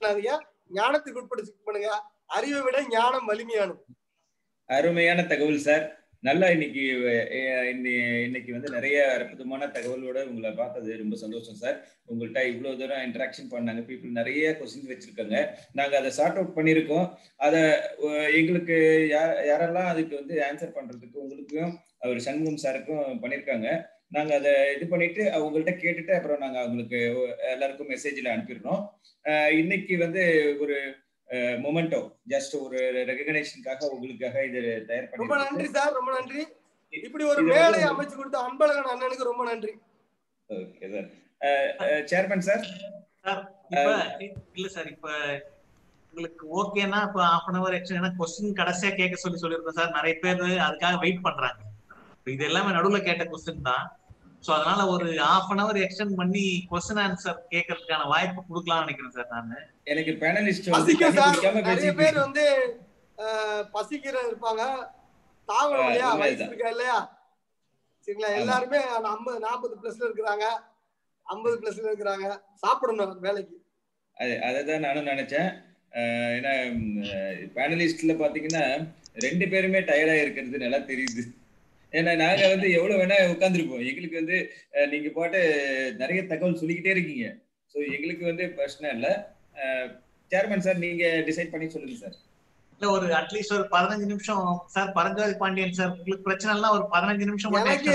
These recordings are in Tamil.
பண்ணாதீங்க ஞானத்துக்கு உட்படுத்தி பண்ணுங்க. அறிவை விட ஞானம் வலிமையானது. அருமையான தகவல் சார். நல்லா இன்னைக்கு இன்னைக்கு வந்து நிறைய அற்புதமான தகவலோட உங்களை பார்த்தது ரொம்ப சந்தோஷம் சார். உங்கள்கிட்ட இவ்வளவு தூரம் இன்ட்ராக்ஷன் பண்ணாங்க. பீப்புள் நிறைய கொஸ்டின் வச்சிருக்காங்க. நாங்க அதை சார்ட் அவுட் பண்ணியிருக்கோம். அதை எங்களுக்கு யாரெல்லாம் அதுக்கு வந்து ஆன்சர் பண்றதுக்கு உங்களுக்கும் அவர் சண்முகம் சாருக்கும் பண்ணியிருக்காங்க. நாங்க அதை இது பண்ணிட்டு அவங்கள்ட்ட கேட்டுட்டு அப்புறம் நாங்க அவங்களுக்கு எல்லாருக்கும் மெசேஜ்ல அனுப்பிடுறோம். இன்னைக்கு வந்து ஒரு மொமெண்டோ ஜஸ்ட் ஒரு ரெகக்னேஷனுக்காக உங்களுக்காக இது தயார் ரொம்ப பண்ணி நன்றி சார் ரொம்ப நன்றி. இப்படி ஒரு ஒரு- அமைச்சு கொடுத்த அன்பழகன் அண்ணனுக்கு ரொம்ப நன்றி. ஓகே சார் சேர்மன் சார் இல்ல சார் இப்ப உங்களுக்கு ஓகேனா இப்ப ஹாஃப் அன் அவர் எக்ஸ்ட்ரா ஏன்னா கொஸ்டின் கடைசியா கேட்க சொல்லி சொல்லியிருக்கோம் சார். நிறைய பேர் அதுக்காக வெயிட் பண்றாங்க. இது எல்லாமே நடுவுல கேட்ட கொஸ்டின் தான். சோ அதனால ஒரு ஹாஃப் அன் அவர் எக்ஸ்டெண்ட் பண்ணி கொஸ்டின் ஆன்சர் கேட்கறதுக்கான வாய்ப்பு கொடுக்கலாம்னு நினைக்கிறேன் சார் நான். எனக்கு பேனலிஸ்ட் வந்து பசிக்கும் சார். நிறைய பேர் வந்து பசிக்கிற இருப்பாங்க. தாங்கணும் ஆ, இல்லையா. வயசு இருக்கா இல்லையா? சரிங்களா. எல்லாருமே ஐம்பது நாற்பது பிளஸ்ல இருக்கிறாங்க. ஐம்பது பிளஸ்ல இருக்கிறாங்க. சாப்பிடணும் வேலைக்கு. அதை தான் நானும் நினைச்சேன். ஏன்னா பேனலிஸ்ட்ல பாத்தீங்கன்னா ரெண்டு பேருமே டயர்டா இருக்கிறது நல்லா தெரியுது. ஏன்னா நாங்க வந்து எவ்வளவு வேணா உட்காந்துருப்போம் எங்களுக்கு வந்து நீங்க பாட்டு நிறைய தகவல் சொல்லிக்கிட்டே இருக்கீங்க. ஸோ எங்களுக்கு வந்து பிரச்சனை இல்லை. சேர்மன் சார் நீங்க டிசைட் பண்ணி சொல்லுங்க சார் இல்ல ஒரு அட்லீஸ்ட் ஒரு பதினஞ்சு நிமிஷம். சார் பரஞ்சோதி பாண்டியன் சார் உங்களுக்கு பிரச்சனை இல்ல ஒரு பதினஞ்சு நிமிஷம் மட்டும் எனக்கு.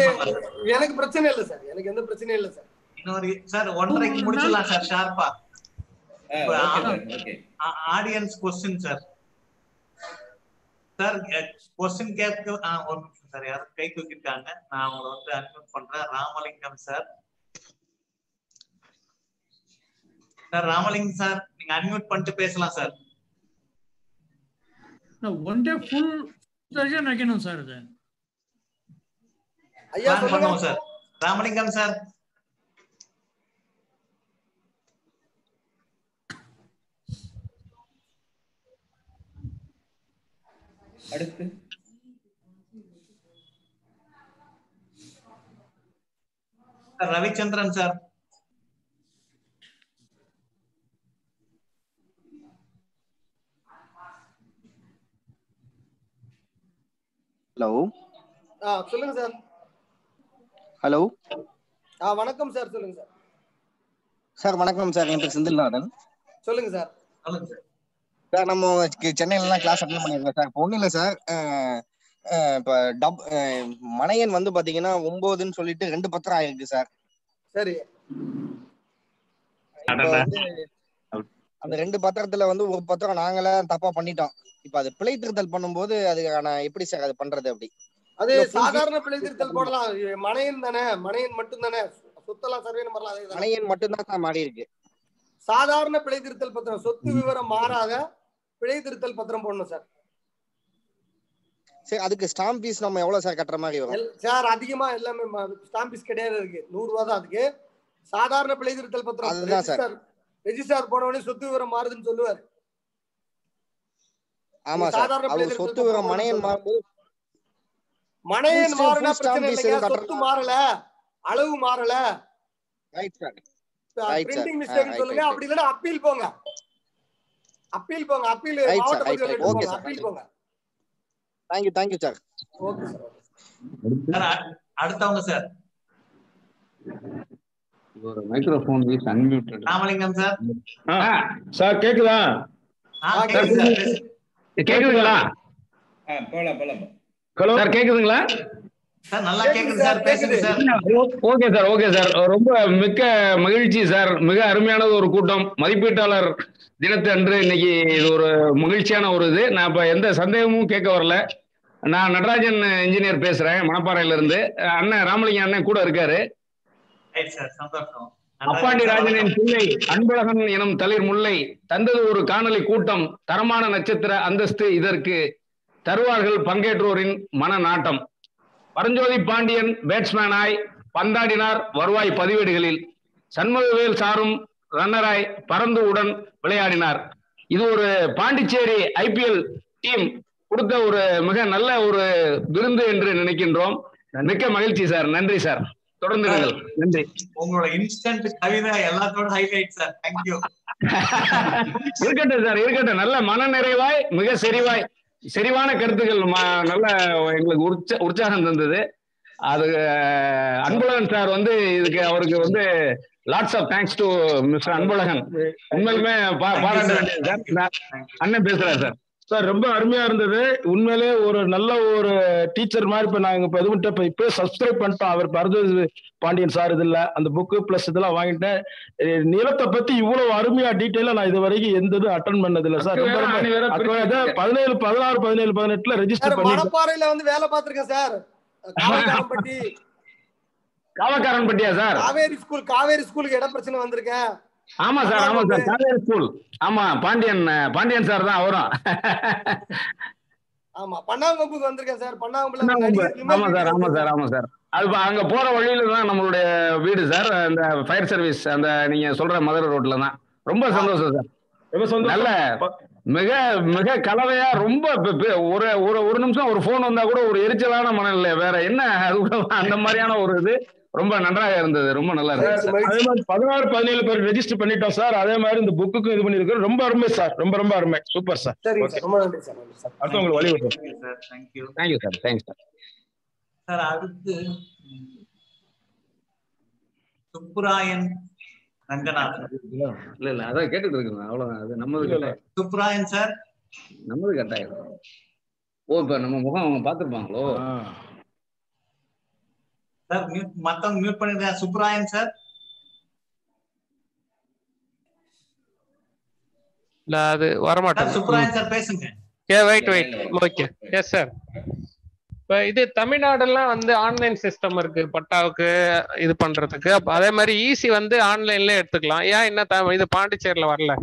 எனக்கு பிரச்சனை இல்லை சார் எனக்கு எந்த பிரச்சனையும் இல்லை சார் இன்னொரு சார் ஒன்றரைக்கு முடிச்சிடலாம் சார் ஷார்ப்பா audience question sir sir question கேட்க ஆ, ஒரு நிமிஷம் சார் யாரும் கை தூக்கிட்டாங்க நான் அவங்களை வந்து அன்மியூட் பண்றேன். Ramalingam sir. Sir Ramalingam sir நீங்க அன்மியூட் பண்ணிட்டு பேசலாம் sir. One day full session வைக்கணும் சார் இது. ஐயா பண்ணுவோம் சார். ராமலிங்கம் சார். அடுத்து. ரவிச்சந்திரன் சார். ஹலோ ஆ சொல்லுங்க சார். ஹலோ ஆ வணக்கம் சார் சொல்லுங்க சார். சார் வணக்கம் சார். என் பேர் செந்தில்நாதன் சொல்லுங்க சார். சொல்லுங்க சார். சார் நம்ம கி- சென்னையிலலாம் கிளாஸ் அட்டன் பண்ணியிருக்கோம் சார். ஒன்றும் இல்லை சார். இப்போ டப் மனையன் வந்து பார்த்தீங்கன்னா ஒம்போதுன்னு சொல்லிட்டு ரெண்டு பத்திரம் ஆயிருக்கு சார். சரி. அந்த ரெண்டு பத்திரத்துல வந்து ஒரு பத்திரம் நாங்களே தப்பா பண்ணிட்டோம். இப்போ அது பிழை திருத்தல் பண்ணும்போது அதுக்கான எப்படி சார் அது பண்றது அப்படி? அது சாதாரண பிழை திருத்தல் போடலாம் மனையன் தானே? மனையன் மட்டும் தானே சொத்தெல்லாம் சர்வே நம்பர்லாம் தானே? மனையன் மட்டும்தான் சார் மாறி இருக்கு. சாதாரண பிழை திருத்தல் பத்திரம். சொத்து விவரம் மாறாத பிழை திருத்தல் பத்திரம் போடணும் சார். சரி அதுக்கு ஸ்டாம்ப் ஃபீஸ் நம்ம எவ்வளவு சார் கட்டுற மாதிரி வரும்? சார் அதிகமா எல்லாமே ஸ்டாம்பிஸ் கிடையாது இருக்கு நூறு ரூபா தான் அதுக்கு. சாதாரண பிழை திருத்தல் பத்திரம் அதுதான் சார். ரெஜிஸ்டர் ரெஜிஸ்டார் போன உடனே சொத்து விவரம் மாறுதுன்னு சொல்லுவார். ஆமா சார் அவர் சொத்து விவரம் மனையன். மாறும்போது மனையன் மாறினா பிரச்சனை இல்லைங்க. சொத்து மாறல. அளவு மாறல. Right sir. பிரிண்டிங் மிஸ்டேக் சொல்லுங்க. அப்படி இல்லைன்னா அப்பீல் போங்க. அப்பீல் போங்க. அப்பீல். மாவட்ட. அப்பீல் போங்க. Thank you thank you sir okay sir அடுத்தவங்க சார் ஒரு microphone is unmuted Ramalingam sir sir கேக்குதா. கேக்குதுங்களா? போலாம் போலாம். ஹலோ? சார் கேக்குதுங்களா? சார் நல்லா கேக்குது சார், சார் பேசுங்க sir okay sir okay sir. ரொம்ப மிக்க மகிழ்ச்சி சார். மிக அருமையானது ஒரு கூட்டம். மதிப்பீட்டாளர் தினத்து அன்று இன்னைக்கு இது ஒரு மகிழ்ச்சியான ஒரு இது. நான் இப்ப எந்த சந்தேகமும் கேட்க வரல. நான் நடராஜன் இன்ஜினியர் பேசுறேன் மணப்பாறையில இருந்து அண்ணன் ராமலிங்கம் அண்ணன் கூட இருக்காரு. அப்பாண்டி ராஜனின் பிள்ளை அன்பழகன் எனும் தளிர் முல்லை தந்தது ஒரு காணொளி கூட்டம் தரமான நட்சத்திர அந்தஸ்து இதற்கு தருவார்கள் பங்கேற்றோரின் மன நாட்டம் பரஞ்சோதி பாண்டியன் பேட்ஸ்மேனாய் பந்தாடினார் வருவாய் பதிவேடுகளில். சண்முகவேல் சாரும் ரன்னராய் பறந்து உடன் விளையாடினார். இது ஒரு பாண்டிச்சேரி ஐபிஎல் டீம். கொடுத்த ஒரு மிக நல்ல ஒரு விருந்து என்று நினைக்கின்றோம். மிக்க மகிழ்ச்சி சார். நன்றி சார். தொடர்ந்து. நன்றி. உங்களோட இன்ஸ்டன்ட் கவிதை எல்லாத்தோட ஹைலைட் சார். தேங்க்யூ இருக்கட்டும் சார் இருக்கட்டும். நல்ல மனநிறைவாய் மிக செறிவாய் செறிவான கருத்துக்கள் நல்ல எங்களுக்கு உற்ச உற்சாகம் தந்தது. அது அன்பழகன் சார் வந்து இதுக்கு அவருக்கு வந்து lots of thanks to mister Anbazhagan உண்மையிலுமே பாராட்ட வேண்டியது சார். அண்ணன் பேசுறேன் சார். சார் ரொம்ப அருமையா இருந்தது. உண்மையிலே ஒரு நல்ல ஒரு டீச்சர் மாதிரி இப்ப நாங்க இப்ப இது பண்ணிட்டு இப்ப இப்ப சப்ஸ்கிரைப் பண்ணிட்டோம். அவர் பரத பாண்டியன் சார் இதுல அந்த புக்கு பிளஸ் இதெல்லாம் வாங்கிட்டேன். நிலத்தை பத்தி இவ்வளவு அருமையா டீட்டெயிலா நான் இது வரைக்கும் எந்த இது அட்டன் பண்ணது இல்ல சார் பதினேழு பதினாறு பதினேழு பதினெட்டுல ரெஜிஸ்டர் பண்ணி மணப்பாறையில வந்து வேலை பார்த்திருக்கேன் சார். காவல்காரன்பட்டி. காவக்காரன் பட்டியா சார்? காவேரி ஸ்கூல் காவேரி ஸ்கூலுக்கு இட பிரச்சனை வந்திருக்கேன். ஆமா சார் ஆமா சார். காவேரி ஸ்கூல். ஆமா பாண்டியன் பாண்டியன் சார் தான் அவரும். ஆமா பண்ணாங்கம்புக்கு வந்திருக்கேன் சார். பண்ணாங்கம்புல ஆமா சார் ஆமா சார். ஆமா சார். அது அங்க போற வழியில தான் நம்மளுடைய வீடு சார். அந்த ஃபயர் சர்வீஸ் அந்த நீங்க சொல்ற மதுரை ரோட்ல தான். ரொம்ப சந்தோஷம் சார். ரொம்ப சந்தோஷம். நல்ல மிக மிக கலவையா ரொம்ப ஒரு ஒரு ஒரு நிமிஷம் ஒரு போன் வந்தா கூட ஒரு எரிச்சலான மனநிலை. வேற என்ன அது கூட அந்த மாதிரியான ஒரு இது. ரொம்ப நன்றாக இருந்தது ரொம்ப நல்லா இருந்தது. அதே மாதிரி பதினாறு பதினேழு பேர் ரெஜிஸ்டர் பண்ணிட்டோம் சார் அதே மாதிரி இந்த புக்குக்கும் இது பண்ணிருக்கோம் ரொம்ப அருமை சார் ரொம்ப ரொம்ப அருமை. சூப்பர் சார் ரொம்ப நன்றி சார் அடுத்து உங்களுக்கு வழி விட்டுறோம் sir thank you thank you sir thanks sir sir அடுத்து சுப்புராயன் ரங்கநாதன். இல்ல இல்ல அதான் கேட்டுட்டு இருக்குங்க அவ்வளவுதான். அது நம்மது சுப்புராயன் சார் நம்மது கட்டாயம். ஓ இப்ப நம்ம முகம் அவங்க பாத்துருப்பாங்களோ சார் மியூட் மத்தவங்க மியூட் பண்ணிருக்காங்க சுப்புராயன் சார் இல்ல அது சார் வரமாட்டேங்குது சுப்புராயன் சார் பேசுங்க. ஏ wait wait okay yes sir இப்போ இது தமிழ்நாடெல்லாம் வந்து ஆன்லைன் சிஸ்டம் இருக்கு பட்டாவுக்கு இது பண்றதுக்கு. அப்ப அதே மாதிரி ஈஸி வந்து ஆன்லைன்ல எடுத்துக்கலாம். ஏன் என்ன த- இது பாண்டிச்சேரியில வரல?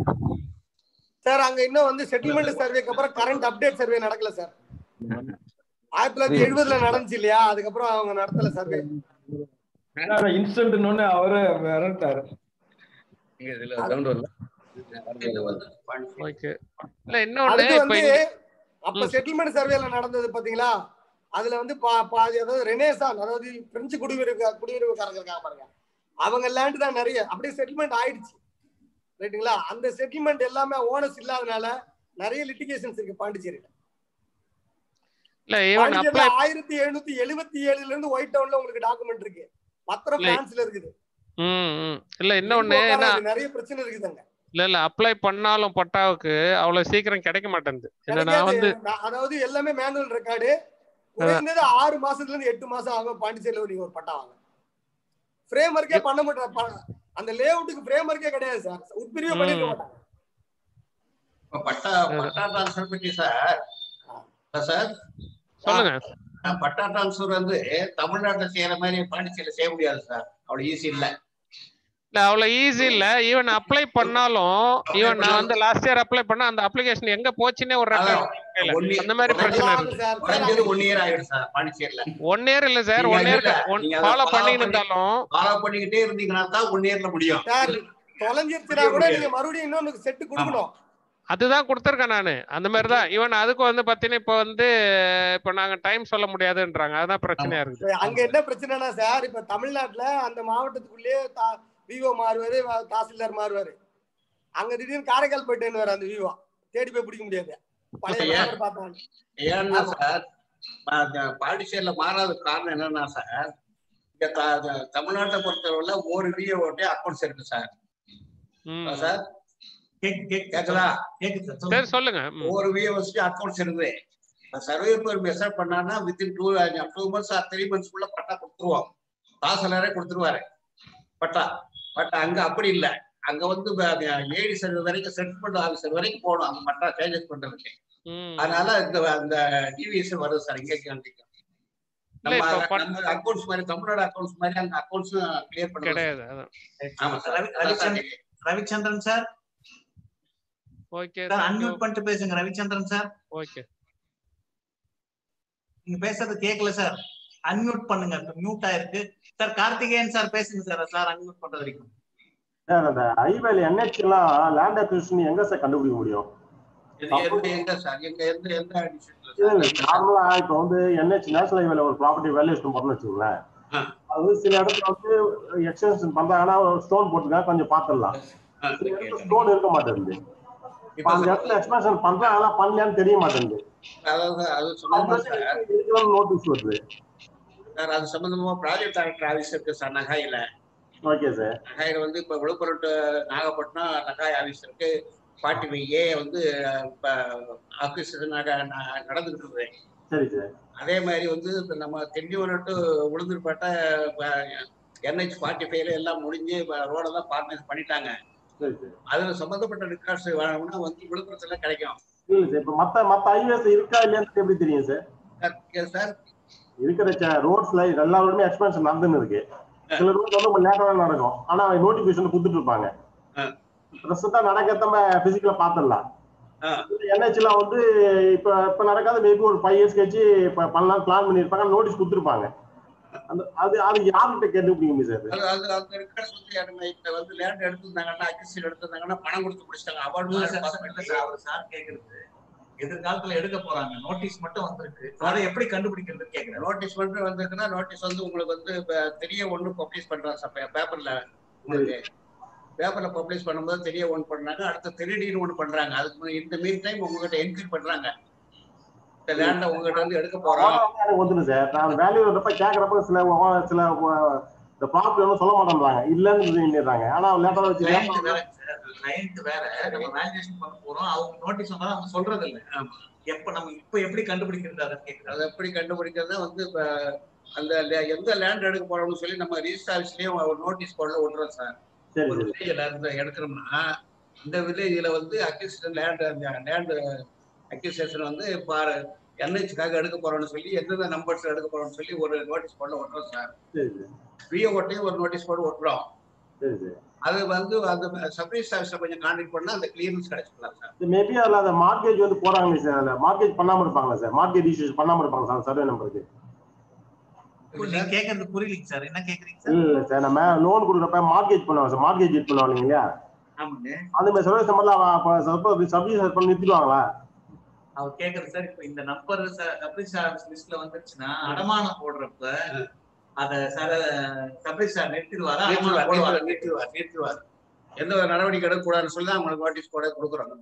சார் அங்க இன்னும் வந்து செட்டில்மெண்ட் சர்வேக்கு அப்புறம் கரண்ட் அப்டேட் சர்வே நடக்கல சார் ஆயிரத்தி தொள்ளாயிரத்தி எழுபதுல நடந்துச்சு இல்லையா? அதுக்கப்புறம் அவங்க நடத்தல சர்வே. இன்ஸ்டன்ட் அவரு மிரட்டாரு அப்ப செட்டில்மெண்ட் சர்வேல நடந்தது பாத்தீங்களா? அதுல வந்து பா- பாதி அதாவது ரெனேசான் அதாவது பிரெஞ்சு குடியுரிமை குடியுரிமைக்காரங்க இருக்காங்க பாருங்க. அவங்க லேண்ட் தான் நிறைய. அப்படியே செட்டில்மெண்ட் ஆயிடுச்சு. ரைட்டுங்களா அந்த செட்டில்மெண்ட் எல்லாமே ஓனர்ஸ் இல்லாதனால நிறைய லிட்டிகேஷன்ஸ் இருக்கு பாண்டிச்சேரியில. இல்ல ஆயிரத்தி எழுநூத்தி எழுபத்தி ஏழுல இருந்து ஒயிட் டவுன்ல உங்களுக்கு டாக்குமெண்ட் இருக்கு. பத்திரம். பிரான்ஸ்ல இருக்குது. இல்ல இன்னொன்னு என்ன இருக்கு. நிறைய பிரச்சனை இருக்குதுங்க. இல்ல இல்ல அப்ளை பண்ணாலும் பட்டாவுக்கு அவ்வளவு சீக்கிரம் கிடைக்க மாட்டேங்குது நான் வந்து அதாவது எல்லாமே மேனுவல் ரெக்கார்டு குறைந்தது ஆறு மாசத்துல இருந்து எட்டு மாசம் ஆகும் பாண்டிச்சேரியில நீங்க ஒரு பட்டா வாங்க. ஃப்ரேம் ஒர்க்கே பண்ண மாட்டாங்க அந்த லே அவுட்டுக்கு ஃப்ரேம் ஒர்க்கே கிடையாது சார் உட்பிரிவு பண்ணிருக்க ம். மாட்டாங்க பட்டா பட்டா சார் சார் சொல்லுங்க. பட்டா டிரான்ஸ்ஃபர் வந்து தமிழ்நாட்டுல செய்யற மாதிரி பாண்டிச்சேரியில செய்ய முடியாது சார் அவ்வளவு ஈஸி இல்ல. இல்ல அவ்வளவு ஈஸி இல்ல. ஈவன் அப்ளை பண்ணாலும் ஈவன் நான் வந்து லாஸ்ட் இயர் அப்ளை பண்ண அந்த அப்ளிகேஷன் எங்க போச்சுன்னே ஒரு அந்த மாதிரி பிரச்சனை இருக்கு. ஒன் இயர் ஆயிடும் சார் பாண்டிச்சேரியில. ஒன் இயர் இல்ல சார் ஒன் இயர் ஃபாலோ பண்ணிட்டு பண்ணி- இருந்தாலும் ஃபாலோ பண்ணிக்கிட்டே இருந்தீங்கன்னா தான் ஒன் இயர்ல முடியும். சார் தொலைஞ்சிருச்சுனா கூட நீங்க மறுபடியும் இன்னொன்னு செட்டு கொடுக்கணும். அதுதான் கொடுத்துருக்கேன் நானு. அந்த மாதிரி தான் ஈவன் அதுக்கு வந்து பாத்தீங்கன்னா இப்ப வந்து இப்ப நாங்க டைம் சொல்ல முடியாதுன்றாங்க. அதான் பிரச்சனையா இருக்குது. இப்ப அங்க என்ன பிரச்சனைனா சார் இப்ப தமிழ்நாட்டுல அந்த மாவட்டத்துக்குள்ளேயே விவோ மாறுவாரு தாசில்தார் மாறுவாரு. அங்க திடீர்னு காரைக்கால் போயிட்டேன்னு வர அந்த விவோ. தேடி போய் பிடிக்க முடியாது. பழைய ஏன்னா சார் பாண்டிச்சேரியில மாறாத காரணம் என்னன்னா சார் இங்க த- த- தமிழ்நாட்டை பொறுத்தவரை ஒரு விஓட்டே அக்கௌண்ட்ஸ் இருக்கு சார். சார்? கேக்குதா? கேக்குது சரி சொல்லுங்க. ம். ஒரு விஓஎஸ்டி அக்கௌண்ட்ஸ் இருக்குது சர்வே மெசேஜ் பண்ணான்னா within two two months or three மந்த்ஸ்க்குள்ள பட்டா கொடுத்துருவோம் தாசலரே கொடுத்துருவாரு. பட்டா. பட் அங்க அப்படி இல்ல. அங்க வந்து ஏடி சர்வே வரைக்கும் செட்டில்மெண்ட் ஆஃபீஸர் வரைக்கும் போகணும். அந்த பட்டா சேஞ்சஸ் பண்றதுக்கு. ம். அதனால இந்த அந்த டிவிஎஸ் வருது சார் இங்கே கண்டிப்பா இல்ல, நம்ம அக்கௌண்ட்ஸ் மாதிரி தமிழ்நாடு அக்கௌண்ட்ஸ் மாதிரி அந்த அக்கௌண்ட்ஸும் கிளியர் அதான். ஆமா sir Ravi- Ravichandran Ravichandran sir okay sir unmute பண்ணிட்டு பேசுங்க ரவிச்சந்திரன் சார். ஓகே நீங்க பேசுறது கேட்கல சார். அன்மியூட் பண்ணுங்க மியூட் ஆயிருக்கு. சார் கார்த்திகேயன் சார் பேசுங்க சார். சார் அன்மியூட் பண்ற வரைக்கும். சார் அந்த ஹைவேல என்ஹெச் எல்லாம் லேண்ட் அக்விசிஷன் எங்க சார் கண்டுபிடிக்க முடியும்? இது எந்த எங்க சார்? எங்க எந்த எந்த டிஸ்ட்ரிக்ட்ல சார்? நார்மலா இப்ப வந்து என்ஹெச் நேஷனல் ஹைவேல ஒரு ப்ராப்பர்ட்டி வேல்யூஷன் பண்ணு வச்சுக்கோங்களேன். அது சில இடத்துல வந்து எக்ஸ்டென்ஷன் பண்றாங்கன்னா ஸ்டோன் போட்டுருக்காங்க. கொஞ்சம் பாத்துடலாம் ஸ்டோன் இருக்க மாட்டேங்குது. அந்த இடத்துல எக்ஸ்பேன்ஷன் பண்றேன் ஆனா பண்ணலையான்னு தெரிய மாட்டேங்குது. நோட்டீஸ் வருது? சார் அது சம்பந்தமா ப்ராஜெக்ட் டைரக்டர் ஆஃபீஸ் இருக்கு சார் நகாயில. Okay sir. நகாயில வந்து இப்ப விழுப்புரம் நாகப்பட்டினம் நகாய் ஆஃபீஸ் இருக்கு. ஃபார்ட்டி ஃபைவ் ஏ வந்து ஆஃபீஸ் நடந்துகிட்டு இருக்கு. சரி சார். அதே மாதிரி வந்து இப்ப நம்ம Thenniyur to Ulundurpet NH forty ஃபைவ்ல எல்லாம் முடிஞ்சு ரோடெல்லாம் பார்ட்னர்ஸ் பண்ணிட்டாங்க. அதுல சம்பந்தப்பட்ட ரெக்கார்ட்ஸ் வேணும்னா வந்து விழுப்புரத்துல கிடைக்கும். இப்ப மத்த மத்த ஹைவேஸ் இருக்கா இல்லையான்னு எப்படி தெரியும் சார் சார். இருக்கிற ரோட்ஸ்ல எல்லா ரோடுமே எக்ஸ்பென்ஷன் நடந்துன்னு இருக்கு. சில ரோட் வந்து லேட்டரா நடக்கும். ஆனா நோட்டிபிகேஷன் கொடுத்துட்டு இருப்பாங்க. பிரஸ்தா நடக்கிறத நம்ம பிசிக்கலா பாத்துடலாம் என்ஹெச்ல வந்து இப்ப இப்ப நடக்காத மேபி ஒரு ஃபைவ் இயர்ஸ் கழிச்சு பண்ணலாம் பிளான் பண்ணிருப்பாங்க நோட்டீஸ் கொடுத்துருப்பாங்க. அந்த அது அது யார்கிட்ட கேட்டுப்பிடிங்க சார் அது? அது அந்த வந்து நம்ம இப்ப வந்து லேண்ட் எடுத்திருந்தாங்கன்னா அக்ரிசில் எடுத்திருந்தாங்கன்னா பணம் கொடுத்து முடிச்சிட்டாங்க. அவார்டு அவர் சார் கேக்குறது எதிர்காலத்துல எடுக்க போறாங்க. நோட்டீஸ் மட்டும் வந்திருக்கு. அதை எப்படி கண்டுபிடிக்கிறதுன்னு கேக்குறேன். நோட்டீஸ் மட்டும் வந்திருக்குன்னா நோட்டீஸ் வந்து உங்களுக்கு வந்து இப்ப தெரிய ஒண்ணு பப்ளிஷ் பண்றாங்க பேப்பர்ல உங்களுக்கு பேப்பர்ல பப்ளிஷ் பண்ணும்போது தெரிய ஒன்று பண்றாங்க அடுத்து திருடின்னு ஒண்ணு பண்றாங்க. அதுக்கு முன்ன- இந்த மீன் டைம் உங்ககிட்ட என்கொயரி பண்றாங்க. லேண்ட உங்ககிட்ட வந்து எடுக்க போறோம். எனக்கு வந்துடும் சார். நான் வேல்யூ வரப்ப கேட்கறப்ப சில சில இந்த வந்து சொல்ல மாட்டேன்றாங்க. இல்லன்னு சொல்லிடுறாங்க ஆனா லேட்டரா வச்சு கிளைண்ட் வேற நம்ம வேலிடேஷன் பண்ண போறோம். அவங்க நோட்டீஸ் வந்தா அவங்க சொல்றது இல்ல. எப்ப நம்ம இப்ப எப்படி கண்டுபிடிக்கிறது அதை கேக்குறேன் அதை எப்படி கண்டுபிடிக்கிறதா வந்து இப்ப அந்த எந்த லேண்ட் எடுக்க போறோம்னு சொல்லி நம்ம ரிஜிஸ்டர் ஆஃபீஸ்லயும் ஒரு நோட்டீஸ் போர்டில் விட்டுறோம் சார் ஒரு வில்லேஜ்ல இருந்து எடுக்கிறோம்னா இந்த வில்லேஜ்ல வந்து அக்யூசேஷன் லேண்ட் லேண்ட் அக்யூசேஷன் வந்து பாரு என்ஹெச்காக எடுக்க போறோம்னு சொல்லி எந்தெந்த நம்பர்ஸ் எடுக்க போறோம்னு சொல்லி ஒரு நோட்டீஸ் போர்டில் விட்டுறோம் சார் சரி. சரி பிஓட்டையும் ஒரு நோட்டீஸ் போர்டு சரி அது வந்து அந்த சப்ரீஸ் ஆஃபீஸை கொஞ்சம் கான்டாக்ட் பண்ணா அந்த கிளியரன்ஸ் கிடைச்சிக்கலாம் சார் மேபி அதுல அந்த மார்க்கேஜ் வந்து போறாங்களே சார் அதுல மார்க்கேஜ் பண்ணாம இருப்பாங்களா சார் மார்க்கேட் இஷ்யூஸ் பண்ணாம இருப்பாங்க சார் சர்வே நம்பருக்கு கேக்குறது புரியலீங்க சார் என்ன கேக்குறீங்க சார் இல்ல சார் நம்ம லோன் கொடுக்குறப்ப மார்க்கேஜ் பண்ணுவாங்க சார் மார்க்கேஜ் இல்லையா ஆமாங்க. அந்த மாதிரி சர்வே நம்பர்ல சப்ஜி பண்ணி நிறுத்திடுவாங்களா? அவர் கேக்குறது சார் இப்ப இந்த நம்பர் சப்ரிஸ் லிஸ்ட்ல வந்துருச்சுன்னா அடமானம் போடுறப்ப அத சார் சப்ரிஸ் சார் நிறுத்திடுவாரா? நிறுத்துவார் நிறுத்துவார் எந்த ஒரு நடவடிக்கை எடுக்கக்கூடாதுன்னு சொல்லி தான் அவங்களுக்கு நோட்டீஸ் போர்டே கொடுக்குறோம்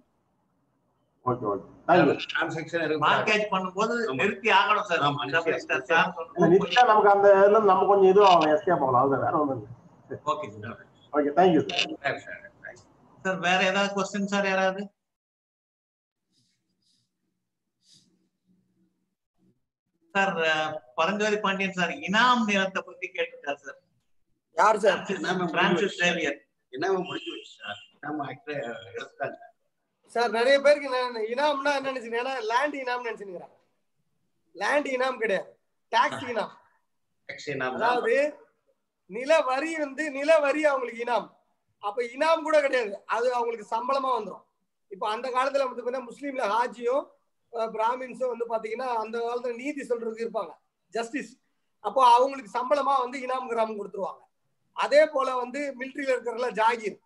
okay okay thank you transaction இருக்கு மார்க்கேஜ் பண்ணும்போது நிறுத்தி ஆகணும் சார். ஆமா, சப்ரிஸ் சார் சார் நிச்சயா நமக்கு அந்த நம்ம கொஞ்சம் இதுவும் எஸ்கேப் ஆகலாம். அதுதான் வேற ஒன்றும் okay sir okay thank you sir sir வேற ஏதாவது கொஸ்டின் சார் யாராவது? சார் பரஞ்சோதி பாண்டியன் சார் இனாம் நிலத்தை பத்தி கேட்டிருக்காரு சார். யார் சார்? பிரான்சிஸ் சேவியர் என்ன முடிஞ்சு வச்சு சார். எடுத்தாங்க சார் நிறைய பேருக்கு இனாம்னா என்ன நினைச்சுங்கன்னா லேண்ட் இனாம் நினைச்சுக்கிறாங்க லேண்ட் இனாம் கிடையாது. டாக்ஸ் இனாம். அதாவது நில வரி வந்து நில வரி அவங்களுக்கு இனாம். அப்ப இனாம் கூட கிடையாது. அது அவங்களுக்கு சம்பளமா வந்துடும் இப்ப அந்த காலத்துல வந்து பாத்தீங்கன்னா முஸ்லீம்ல ஹாஜியும் பிராமின்ஸும் வந்து பாத்தீங்கன்னா அந்த காலத்துல நீதி சொல்றதுக்கு இருப்பாங்க. ஜஸ்டிஸ். அப்போ அவங்களுக்கு சம்பளமா வந்து இனாம் கிராமம் கொடுத்துருவாங்க. அதே போல வந்து மிலிட்ரியில இருக்கிறதுல ஜாகிர்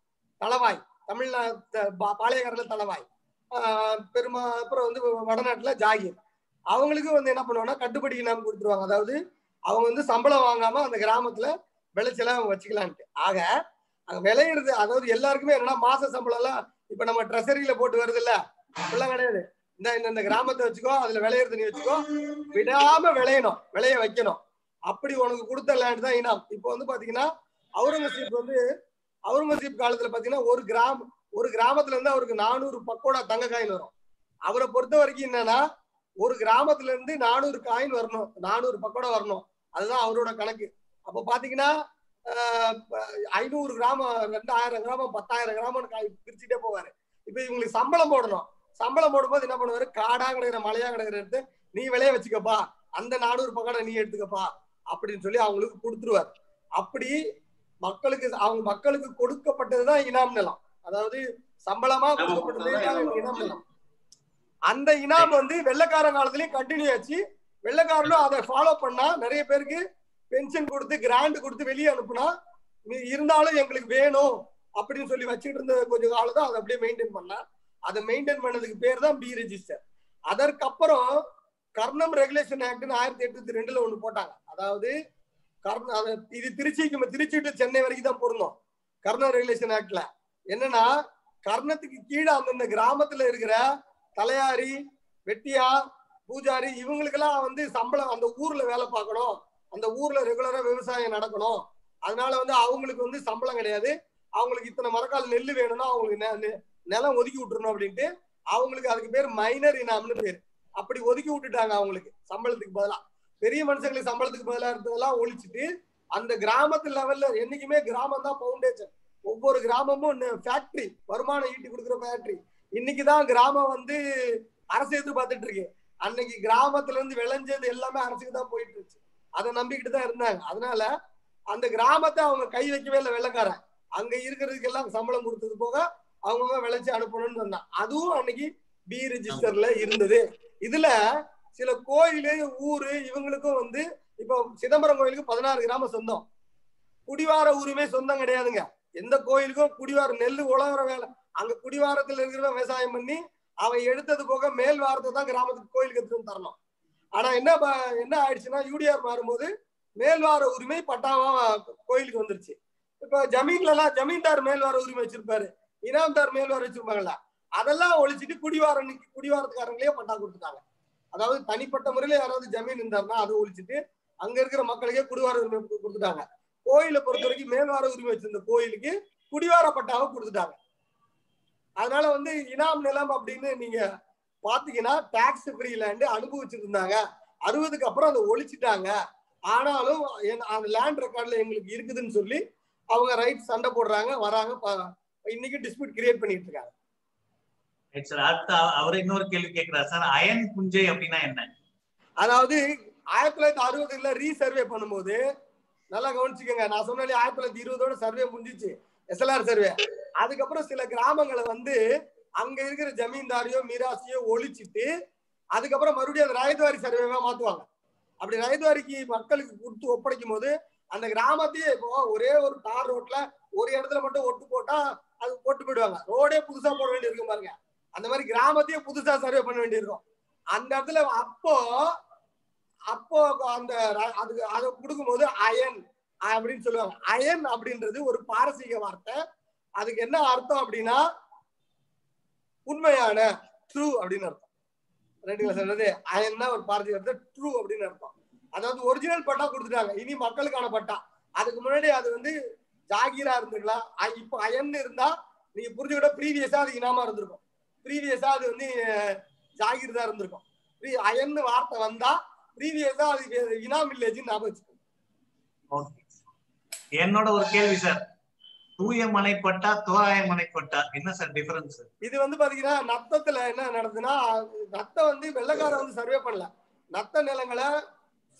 தளவாய் தமிழ்நாட்டு பாளையக்காரில் தளவாய் ஆஹ் பெருமா அப்புறம் வந்து வடநாட்டுல ஜாகிர். அவங்களுக்கு வந்து என்ன பண்ணுவாங்கன்னா கட்டுப்படி இனாம் கொடுத்துருவாங்க. அதாவது அவங்க வந்து சம்பளம் வாங்காம அந்த கிராமத்துல விளைச்சல வச்சுக்கலான்ட்டு. ஆக அங்க விளையிறது அதாவது எல்லாருக்குமே என்னன்னா மாச சம்பளம் எல்லாம் இப்ப நம்ம ட்ரெஸரியில போட்டு வருது இல்ல அப்படிலாம் கிடையாது. இந்த இந்த- கிராமத்தை வச்சுக்கோ அதுல விளையிறது நீ வச்சுக்கோ விடாம விளையணும் விளைய வைக்கணும். அப்படி உனக்கு கொடுத்த லேண்ட் தான் இனம். இப்போ வந்து பாத்தீங்கன்னா அவுரங்கசீப் வந்து அவுரங்கசீப் காலத்துல பாத்தீங்கன்னா ஒரு கிராம ஒரு கிராமத்துல இருந்து அவருக்கு நானூறு பக்கோடா தங்க காயின் வரும். அவரை பொறுத்த வரைக்கும் என்னன்னா ஒரு கிராமத்துல இருந்து நானூறு காயின் வரணும். நானூறு பக்கோடா வரணும். அதுதான் அவரோட கணக்கு. அப்ப பாத்தீங்கன்னா ஆஹ் ஐநூறு கிராமம் ரெண்டாயிரம் கிராமம் பத்தாயிரம் கிராமம் காய் பிரிச்சுட்டே போவாரு. இப்ப இவங்களுக்கு சம்பளம் போடணும். சம்பளம் போடும்போது என்ன பண்ணுவாரு? காடா கிடக்குற மலையா கிடக்குற எடுத்து நீ விளைய வச்சுக்கப்பா. அந்த நானூறு பக்கோடா நீ எடுத்துக்கப்பா. அப்படின்னு சொல்லி அவங்களுக்கு கொடுத்துருவாரு. அப்படி மக்களுக்கு அவங்க மக்களுக்கு கொடுக்கப்பட்டதுதான் இனாம் நிலம். அதாவது சம்பளமா கொடுக்கப்பட்டது இனாம் நிலம். அந்த இனாம் வந்து வெள்ளக்கார காலத்திலயும் கண்டினியூ ஆச்சு. வெள்ளக்காரனும் அதை ஃபாலோ பண்ணா நிறைய பேருக்கு பென்ஷன் கொடுத்து கிராண்ட் கொடுத்து வெளியே அனுப்புனா நீ- இருந்தாலும் எங்களுக்கு வேணும் அப்படின்னு சொல்லி வச்சுட்டு இருந்த கொஞ்ச காலம் தான் அதை அப்படியே மெயின்டைன் பண்ணா. அதை மெயின்டைன் பண்ணதுக்கு பேர் தான் பி ரெஜிஸ்டர் அதற்கப்புறம் கர்ணம் ரெகுலேஷன் ஆக்ட்னு ஆயிரத்தி எட்நூத்தி ரெண்டுல ஒண்ணு போட்டாங்க. அதாவது கர்ண இது திருச்சிக்கு திருச்சி டு சென்னை வரைக்கும் தான் பொருந்தோம். கர்ணம் ரெகுலேஷன் ஆக்ட்ல என்னன்னா கர்ணத்துக்கு கீழே அந்தந்த கிராமத்துல இருக்கிற தலையாரி வெட்டியா பூஜாரி இவங்களுக்கெல்லாம் வந்து சம்பளம் அந்த ஊர்ல வேலை பார்க்கணும். அந்த ஊர்ல ரெகுலரா விவசாயம் நடக்கணும். அதனால வந்து அவங்களுக்கு வந்து சம்பளம் கிடையாது. அவங்களுக்கு இத்தனை மரக்கால் நெல் வேணும்னா அவங்களுக்கு நிலம் ஒதுக்கி விட்டுறணும் அப்படின்ட்டு அவங்களுக்கு அதுக்கு பேர் மைனர் இனாம்னு பேர். அப்படி ஒதுக்கி விட்டுட்டாங்க அவங்களுக்கு. சம்பளத்துக்கு பதிலா. பெரிய மனுஷங்களுக்கு சம்பளத்துக்கு பதிலா இருந்ததெல்லாம் ஒழிச்சிட்டு அந்த கிராமத்து லெவல்ல என்னைக்குமே கிராமம் தான் பவுண்டேஷன் ஒவ்வொரு கிராமமும் ஃபேக்டரி வருமானம் ஈட்டி கொடுக்குற ஃபேக்டரி இன்னைக்குதான் கிராமம் வந்து அரசு எதிர்பார்த்துட்டு இருக்கு. அன்னைக்கு கிராமத்துல இருந்து விளைஞ்சது எல்லாமே அரசுக்கு தான் போயிட்டு இருந்துச்சு. அதை நம்பிக்கிட்டு தான் இருந்தாங்க. அதனால அந்த கிராமத்தை அவங்க கை வைக்கவே இல்லை வெள்ளக்காரன். அங்க இருக்கிறதுக்கு எல்லாம் சம்பளம் கொடுத்தது போக அவங்கவுங்க விளைச்சு அனுப்பணும்னு சொன்னான் அதுவும் அன்னைக்கு பி ரெஜிஸ்டர்ல இருந்தது. இதுல சில கோயிலு ஊரு இவங்களுக்கும் வந்து இப்போ சிதம்பரம் கோயிலுக்கு பதினாறு கிராமம் சொந்தம். குடிவார உரிமை சொந்தம் கிடையாதுங்க. எந்த கோயிலுக்கும் குடிவார நெல் உழவுற வேலை. அங்க குடிவாரத்துல இருக்கிற விவசாயம் பண்ணி அவன் எடுத்தது போக மேல் வாரத்தை தான் கிராமத்துக்கு கோயிலுக்கு எடுத்துட்டு தரணும். ஆனா என்ன என்ன ஆயிடுச்சுன்னா யூடிஆர் மாறும்போது மேல்வார உரிமை பட்டாவா கோயிலுக்கு வந்துருச்சு. இப்ப ஜமீன்ல எல்லாம் ஜமீன்தார் மேல்வார உரிமை வச்சிருப்பாரு. இனாம்தார் மேல்வார வச்சிருப்பாங்களா அதெல்லாம் ஒழிச்சிட்டு குடிவார குடிவாரத்துக்காரங்களே பட்டா கொடுத்துட்டாங்க. அதாவது தனிப்பட்ட முறையில யாராவது ஜமீன் இருந்தாருன்னா அதை ஒழிச்சிட்டு அங்க இருக்கிற மக்களுக்கே குடிவார உரிமை கொடுத்துட்டாங்க. கோயிலை பொறுத்த வரைக்கும் மேல்வார உரிமை வச்சிருந்த கோயிலுக்கு குடிவார பட்டாவை கொடுத்துட்டாங்க. அதனால வந்து இனாம் நிலம் அப்படின்னு நீங்க பாத்தீங்கன்னா டாக்ஸ் ஃப்ரீ லேண்டு அனுபவிச்சுட்டு இருந்தாங்க அறுபதுக்கு அப்புறம் அதை ஒழிச்சிட்டாங்க. ஆனாலும் அந்த லேண்ட் ரெக்கார்ட்ல எங்களுக்கு இருக்குதுன்னு சொல்லி அவங்க ரைட் சண்டை போடுறாங்க வராங்க இன்னைக்கு டிஸ்பியூட் கிரியேட் பண்ணிட்டு இருக்காங்க. சார் அடுத்து அவ- அவர் இன்னொரு கேள்வி கேட்கிறார் சார் அயன் புஞ்சை அப்படின்னா என்ன? அதாவது ஆயிரத்தி தொள்ளாயிரத்தி அறுபதுல ரீசர்வே பண்ணும்போது நல்லா கவனிச்சுக்கோங்க. நான் சொன்னாலே ஆயிரத்தி தொள்ளாயிரத்தி இருபதோட சர்வே முடிஞ்சிச்சு. எஸ்எல்ஆர் சர்வே அதுக்கப்புறம் சில கிராமங்களை வந்து அங்க இருக்கிற ஜமீன்தாரையோ மீராசியோ ஒழிச்சிட்டு அதுக்கப்புறம் மறுபடியும் அந்த ராயத்வாரி சர்வேவா மாத்துவாங்க. அப்படி ராயத்வாரிக்கு மக்களுக்கு கொடுத்து ஒப்படைக்கும் போது அந்த கிராமத்தையே இப்போ ஒரே ஒரு தார் ரோட்ல ஒரு இடத்துல மட்டும் ஒட்டு போட்டா அது போட்டு போயிடுவாங்க. ரோடே புதுசா போட வேண்டியிருக்கும் பாருங்க. அந்த மாதிரி கிராமத்தையே புதுசா சர்வே பண்ண வேண்டியிருக்கும். அந்த இடத்துல அப்போ அப்போ அந்த அது அதுக்கு அதை கொடுக்கும்போது அயன் அப்படின்னு சொல்லுவாங்க. அயன் அப்படின்றது ஒரு பாரசீக வார்த்தை. அதுக்கு என்ன அர்த்தம் அப்படின்னா உண்மையான ட்ரூ அப்படின்னு அர்த்தம். ரைட்டுங்களா சொல்றது அயன்னா ஒரு பாரசீக வார்த்தை ட்ரூ அப்படின்னு அர்த்தம். அதாவது ஒரிஜினல் பட்டா கொடுத்துட்டாங்க. இனி மக்களுக்கான பட்டா. அதுக்கு முன்னாடி அது வந்து ஜாகீரா இருந்துக்கலாம் அ- இப்போ அயன் இருந்தா நீங்க புரிஞ்சுக்கிட்ட ப்ரீவியஸா அது இனாமா இருந்திருக்கும். ப்ரீவியஸா அது வந்து ஜாகீர் தான் இருந்திருக்கும். அயன்னு வார்த்தை வந்தா ப்ரீவியஸா அது இனாம் வில்லேஜ் ஞாபகம் வச்சுக்கோங்க. என்னோட ஒரு கேள்வி சார் தூய மனைப்பட்டா தோராய மனைப்பட்டா என்ன சார் டிஃபரன்ஸ் இது வந்து பாத்தீங்கன்னா நத்தத்துல என்ன நடந்ததுன்னா நத்தம் வந்து வெள்ளக்காரன் வந்து சர்வே பண்ணல. நத்த நிலங்களை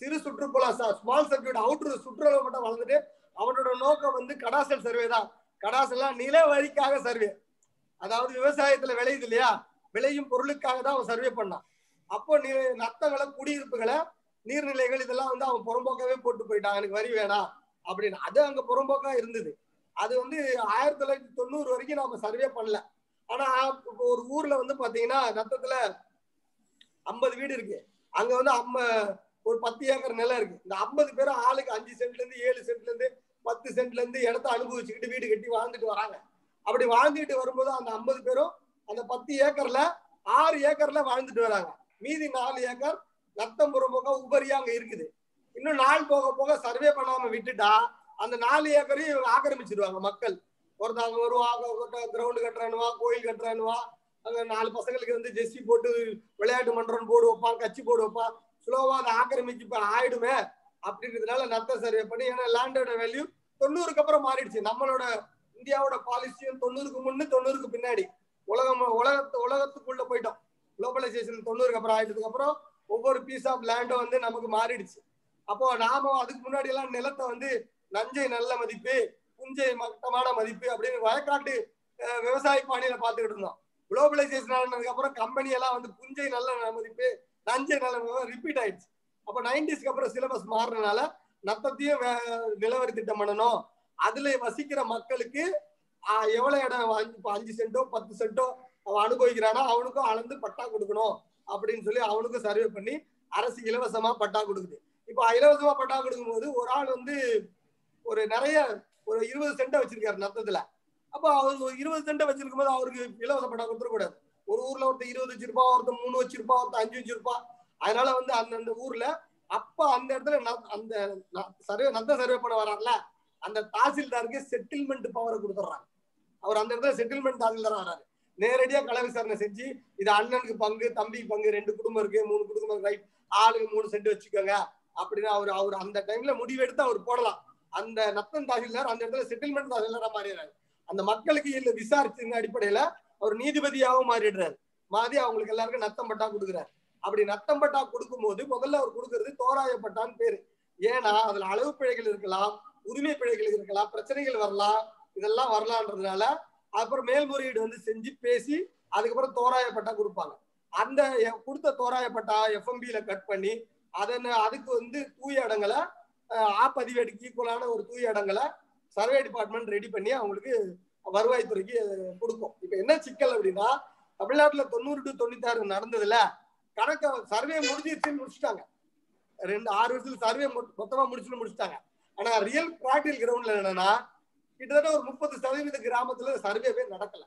சிறு சுற்றுப்புற ஸ்மால் சர்க்கியூட் அவுட்ரு சுற்றுலா மட்டும் வளர்ந்துட்டு அவனோட நோக்கம் வந்து கடாசல் சர்வே தான். கடாசல்லாம் நில வரிக்காக சர்வே. அதாவது விவசாயத்துல விளையுது இல்லையா? விளையும் பொருளுக்காக தான் அவன் சர்வே பண்ணான். அப்போ நீ நத்தங்களை குடியிருப்புகளை நீர்நிலைகள் இதெல்லாம் வந்து அவன் புறம்போக்காவே போட்டு போயிட்டான். எனக்கு வரி வேணாம் அப்படின்னு. அது அங்க புறம்போக்கா இருந்தது. அது வந்து ஆயிரத்தி தொள்ளாயிரத்தி தொண்ணூறு வரைக்கும் நாம சர்வே பண்ணல. ஆனா இப்போ ஒரு ஊர்ல வந்து பாத்தீங்கன்னா நத்தத்துல ஐம்பது வீடு இருக்கு. அங்க வந்து அம்ம ஒரு பத்து ஏக்கர் நிலம் இருக்கு. இந்த ஐம்பது பேரும் ஆளுக்கு அஞ்சு சென்ட்ல இருந்து ஏழு சென்ட்ல இருந்து பத்து சென்ட்ல இருந்து இடத்த அனுபவிச்சுக்கிட்டு வீடு கட்டி வாழ்ந்துட்டு வராங்க. அப்படி வாழ்ந்துட்டு வரும்போது அந்த ஐம்பது பேரும் அந்த பத்து ஏக்கர்ல ஆறு ஏக்கர்ல வாழ்ந்துட்டு வராங்க. மீதி நாலு ஏக்கர் நத்தம் போக உபரியா அங்க இருக்குது. இன்னும் நாள் போக போக சர்வே பண்ணாம விட்டுட்டா அந்த நாலு ஏக்கரையும் இவங்க ஆக்கிரமிச்சிருவாங்க மக்கள். ஒருத்தவங்க வருவாங்க கிரவுண்டு கட்டுறானுவா கோயில் கட்டுறானுவா. அங்க நாலு பசங்களுக்கு வந்து ஜெர்சி போட்டு விளையாட்டு மன்றம் போடு வைப்பான் கட்சி போடு வைப்பான். ஸ்லோவா அதை ஆக்கிரமிச்சு ஆயிடுமே அப்படின்றதுனால நத்த சர்வே பண்ணி ஏன்னா லேண்டோட வேல்யூ தொண்ணூறுக்கு அப்புறம் மாறிடுச்சு. நம்மளோட இந்தியாவோட பாலிசியும் தொண்ணூறுக்கு முன்னு தொண்ணூறுக்கு பின்னாடி. உலகம் உலகத்து உலகத்துக்குள்ள போயிட்டோம். குளோபலைசேஷன் தொண்ணூறுக்கு அப்புறம் ஆயிட்டதுக்கு அப்புறம் ஒவ்வொரு பீஸ் ஆஃப் லேண்டும் வந்து நமக்கு மாறிடுச்சு. அப்போ நாம அதுக்கு முன்னாடி எல்லாம் நிலத்தை வந்து நஞ்சை நல்ல மதிப்பு புஞ்சை மட்டமான மதிப்பு அப்படின்னு வயக்காட்டு விவசாய பாணியில பார்த்துக்கிட்டு இருந்தோம். குளோபலைசேஷன் ஆனதுக்கு அப்புறம் கம்பெனி எல்லாம் வந்து புஞ்சை நல்ல மதிப்பு அஞ்சே நல்ல ரிப்பீட் ஆயிடுச்சு. அப்ப நைன்டிஸ்க்கு அப்புறம் சிலபஸ் மாறினால நத்தத்தையும் வே- நிலவரி திட்டம் பண்ணணும். அதுல வசிக்கிற மக்களுக்கு எவ்வளவு இடம் வாங்கி- அஞ்சு சென்ட்டோ பத்து சென்ட்டோ அவன் அனுபவிக்கிறானா அவனுக்கும் அளந்து பட்டா கொடுக்கணும் அப்படின்னு சொல்லி அவனுக்கும் சர்வே பண்ணி அரசு இலவசமா பட்டா கொடுக்குது. இப்போ இலவசமா பட்டா கொடுக்கும்போது ஒரு ஆள் வந்து ஒரு நிறைய ஒரு இருபது சென்ட்டை வச்சிருக்காரு நத்தத்துல. அப்போ அவர் ஒரு இருபது சென்ட்டை வச்சிருக்கும் போது அவருக்கு இலவச பட்டா கொடுத்துடக்கூடாது. ஒரு ஊர்ல ஒருத்தர் இருபது வச்சிருப்பா ஒருத்தர் மூணு வச்சிருப்பா ஒருத்தர் அஞ்சு வச்சிருப்பா அதனால வந்து அந்தந்த ஊர்ல அப்ப அந்த இடத்துல ந- அந்த சர்வே நத்த சர்வே பண்ண வராங்கல்ல அந்த தாசில்தாருக்கு செட்டில்மெண்ட் பவரை கொடுத்துட்றாங்க அவர் அந்த இடத்துல செட்டில்மெண்ட் தாசில்தாரா வராரு. நேரடியா கள விசாரணை செஞ்சு இது அண்ணனுக்கு பங்கு தம்பி பங்கு ரெண்டு குடும்பம் இருக்கு மூணு குடும்பம் ரைட் ஆளுக்கு மூணு சென்ட் வச்சுக்கோங்க அப்படின்னு அவர் அவர் அந்த டைம்ல முடிவெடுத்து அவர் போடலாம். அந்த நத்தன் தாசில்தார் அந்த இடத்துல செட்டில்மெண்ட் தாசில்தாரா மாறிடுறாரு. அந்த மக்களுக்கு இல்ல விசாரிச்சிருந்த அடிப்படையில அவர் நீதிபதியாகவும் மாறிடுறாரு. மாறி அவங்களுக்கு எல்லாருக்கும் நத்தம் பட்டா கொடுக்குறாரு. அப்படி நத்தம் பட்டா கொடுக்கும்போது முதல்ல அவர் கொடுக்கறது தோராயப்பட்டான்னு பேரு. ஏன்னா அதுல அளவு பிழைகள் இருக்கலாம் உரிமை பிழைகள் இருக்கலாம் பிரச்சனைகள் வரலாம் இதெல்லாம் வரலான்றதுனால அப்புறம் மேல்முறையீடு வந்து செஞ்சு பேசி அதுக்கப்புறம் தோராயப்பட்டா கொடுப்பாங்க. அந்த கொடுத்த தோராயப்பட்டா எஃப்எம்பியில கட் பண்ணி அதன் அதுக்கு வந்து தூய இடங்களை ஆ பதிவேடுக்கு ஈக்குவலான ஒரு தூய இடங்களை சர்வே டிபார்ட்மெண்ட் ரெடி பண்ணி அவங்களுக்கு வருவாய்த்துறைக்கு கொடுக்கும். இப்ப என்ன சிக்கல் அப்படின்னா தமிழ்நாட்டுல தொண்ணூறு டு தொண்ணூத்தாறு நடந்ததுல கணக்க சர்வே முடிஞ்சிருச்சுன்னு முடிச்சுட்டாங்க. ரெண்டு ஆறு வருஷத்துல சர்வே மொத்தமா முடிச்சுன்னு முடிச்சுட்டாங்க. ஆனா ரியல் பிராக்டிகல் கிரவுண்ட்ல என்னன்னா கிட்டத்தட்ட ஒரு முப்பது சதவீத கிராமத்துல சர்வேவே நடக்கல.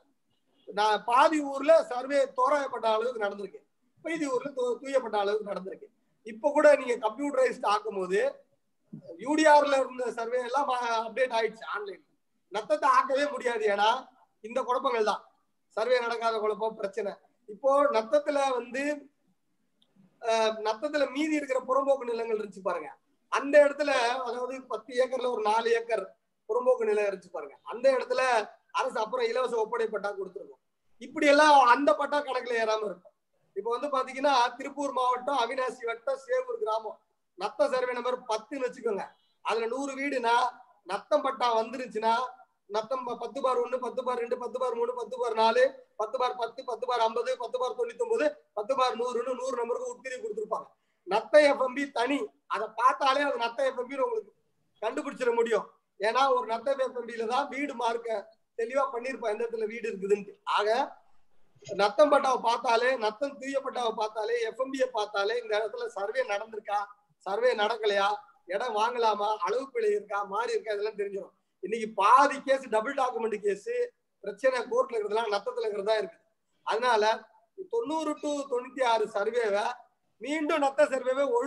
நான் பாதி ஊர்ல சர்வே தோராயப்பட்ட அளவுக்கு நடந்திருக்கு. மீதி ஊர்ல தூ- தூயப்பட்ட அளவுக்கு நடந்திருக்கு. இப்ப கூட நீங்க கம்ப்யூட்டரைஸ்ட் ஆக்கும் போது யூடிஆர்ல இருந்த சர்வே எல்லாம் அப்டேட் ஆயிடுச்சு ஆன்லைன் நத்தத்தை ஆக்கவே முடியாது ஏன்னா இந்த குழப்பங்கள் தான். சர்வே நடக்காத குழப்பம் பிரச்சனை. இப்போ நத்தத்துல வந்து நத்தத்துல மீதி இருக்கிற புறம்போக்கு நிலங்கள் இருந்துச்சு பாருங்க. அந்த இடத்துல அதாவது பத்து ஏக்கர்ல ஒரு நாலு ஏக்கர் புறம்போக்கு நிலம் இருந்துச்சு பாருங்க. அந்த இடத்துல அரசு அப்புறம் இலவச ஒப்படை பட்டா கொடுத்துருக்கும். இப்படி எல்லாம் அந்த பட்டா கணக்குல ஏறாம இருக்கும். இப்போ வந்து பாத்தீங்கன்னா திருப்பூர் மாவட்டம் அவினாசி வட்டம் சேவூர் கிராமம். நத்த சர்வே நம்பர் பத்துன்னு வச்சுக்கோங்க. அதுல நூறு வீடுனா நத்தம் பட்டா வந்துருச்சுன்னா நத்தம் ப- பத்து பார் ஒண்ணு பத்து பார் ரெண்டு பத்து பார் மூணு பத்து பார் நாலு பத்து பார் பத்து பத்து பார் ஐம்பது பத்து பார் தொண்ணூத்தி ஒன்பது பத்து பார் நூறுன்னு நூறு நம்பருக்கு உட்பிரிவு கொடுத்துருப்பாங்க. நத்த எஃப்எம்பி தனி. அதை பார்த்தாலே அது நத்த எஃப்எம்பின்னு உங்களுக்கு கண்டுபிடிச்சிட முடியும். ஏன்னா ஒரு நத்த எஃப்எம்பியில தான் வீடு மார்க்க தெளிவா பண்ணிருப்பா எந்த இடத்துல வீடு இருக்குதுன்ட்டு. ஆக நத்தம் பட்டாவை பார்த்தாலே நத்தம் தூயப்பட்டாவை பார்த்தாலே எஃப்எம்பியை பார்த்தாலே இந்த இடத்துல சர்வே நடந்திருக்கா? சர்வே நடக்கலையா? இடம் வாங்கலாமா? அளவு பிழை இருக்கா? மாறி இருக்கா? இதெல்லாம் தெரிஞ்சிடும். இன்னைக்கு பாதி கேஸ் டபுள் டாக்குமெண்ட் கேஸ் பிரச்சனை கோர்ட்ல இருக்கிறதுலாம் நத்தத்துல இருக்கிறதா இருக்கு அதனால தொண்ணூறு டு தொண்ணூத்தி ஆறு சர்வேவை மீண்டும் நத்த சர்வேவை ஒழுங்கு